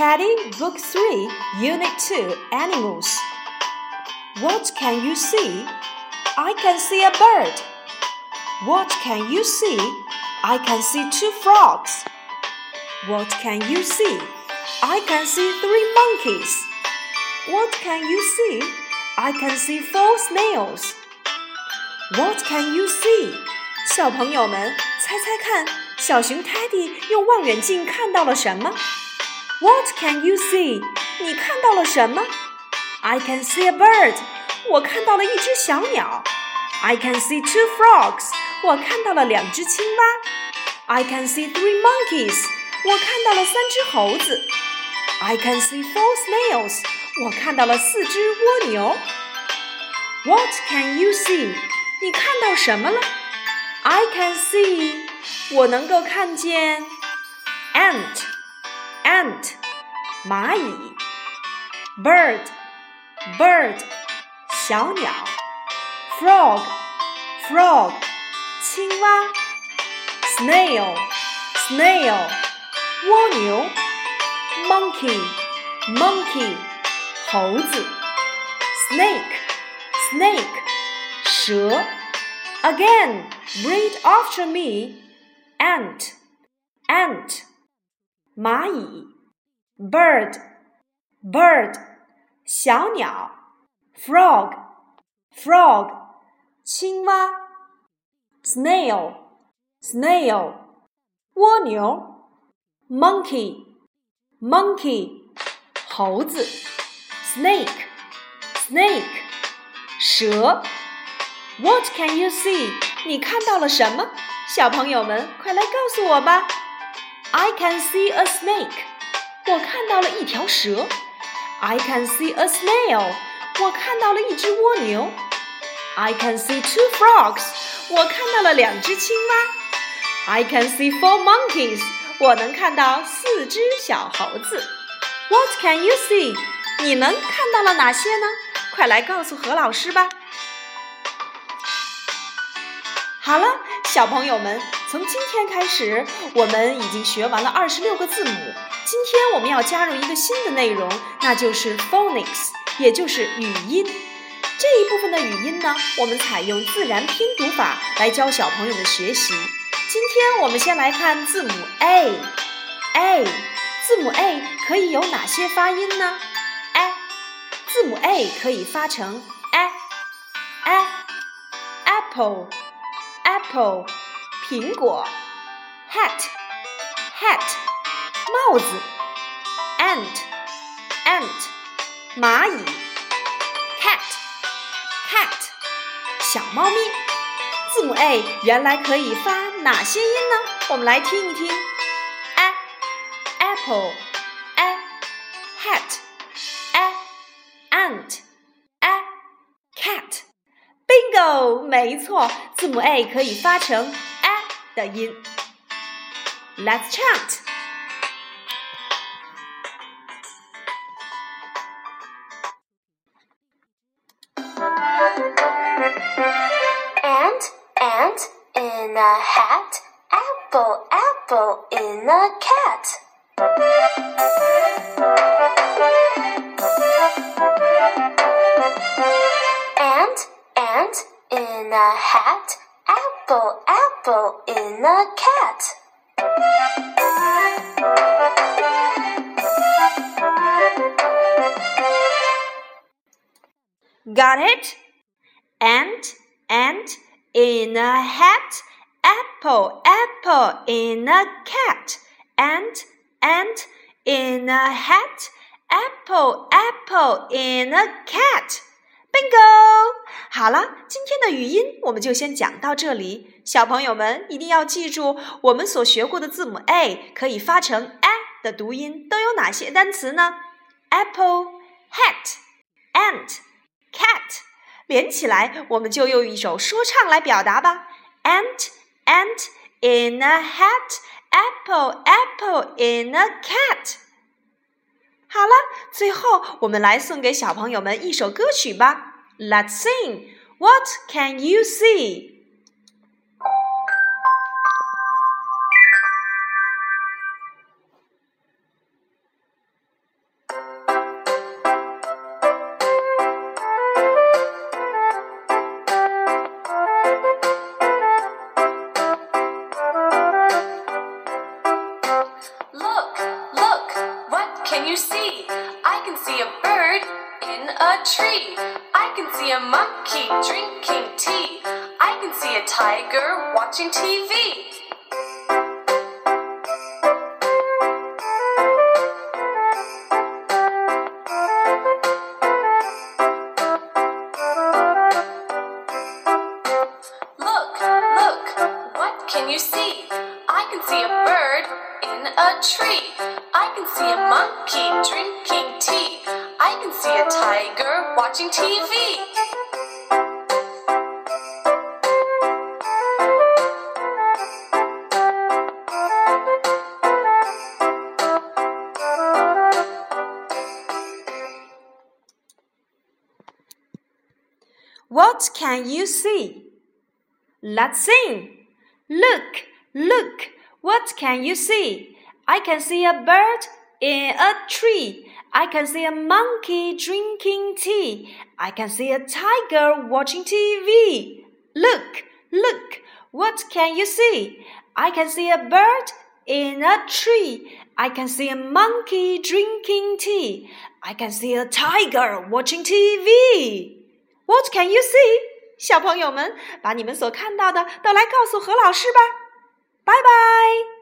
Teddy, Book 3, Unit 2, Animals. What can you see? I can see a bird. What can you see? I can see two frogs. What can you see? I can see three monkeys. What can you see? I can see four snails. What can you see? 小朋友们，猜猜看，小熊泰迪用望远镜看到了什么？？What can you see？你看到了什么？I can see a bird。我看到了一只小鸟。I can see two frogs。我看到了两只青蛙。I can see three monkeys。我看到了三只猴子。I can see four snails。我看到了四只蜗牛。What can you see？你看到什么了？I can see，我能够看见 ant ant 蚂蚁，bird bird 小鸟，frog frog 青蛙，snail snail 蜗牛，monkey monkey 猴子，snake snake 蛇。Again, read after me. Ant, ant. 蚂蚁，bird, bird. 小鸟，frog, frog. 青蛙，snail, snail. 蜗牛，monkey, monkey. 猴子，snake, snake. 蛇。What can you see？你看到了什么？小朋友们，快来告诉我吧。 I can see a snake。我看到了一条蛇。I can see a snail。我看到了一只蜗牛。I can see two frogs。我看到了两只青蛙。I can see four monkeys。我能看到四只小猴子。What can you see？你们看到了哪些呢？快来告诉何老师吧。好了，小朋友们， 从今天开始，我们已经学完了二十六个字母。今天我们要加入一个新的内容，那就是 phonics，也就是语音。这一部分的语音呢，我们采用自然拼读法来教小朋友们学习。今天我们先来看字母 a，a，字母 a 可以有哪些发音呢？a，字母 a 可以发成 a，a，apple。苹果，hat hat 帽子，ant ant 蚂蚁，cat cat 小猫咪。字母 a 原来可以发哪些音呢？我们来听一听：a apple a hat a ant a cat。bingo，没错。字母 a 可以发成的音。Let's chant. Ant, ant in a hat, apple, apple in a cat. Ant, ant in a hat, apple, apple Got it? Ant, ant in a hat, apple, apple in a cat. Ant, ant in a hat, apple, apple in a cat. Bingo！好了，今天的语音我们就先讲到这里。小朋友们一定要记住，我们所学过的字母 a 可以发成 a 的读音都有哪些单词呢？Apple、hat、ant、cat， 连起来我们就用一首说唱来表达吧。Ant, ant in a hat, apple, apple in a cat。好了，最后我们来送给小朋友们一首歌曲吧。Let's sing. What can you see? see Tree. I can see a monkey drinking tea. I can see a tiger watching TV. Look, look, what can you see? I can see a bird in a tree. I can see a monkey drinking tea. Can see a tiger watching TV. What can you see? Let's sing. Look, look, what can you see? I can see a bird in a tree. I can see a monkey drinking tea. I can see a tiger watching TV. Look, look, what can you see? I can see a bird in a tree. I can see a monkey drinking tea. I can see a tiger watching TV. What can you see? 小朋友们，把你们所看到的都来告诉何老师吧。拜拜。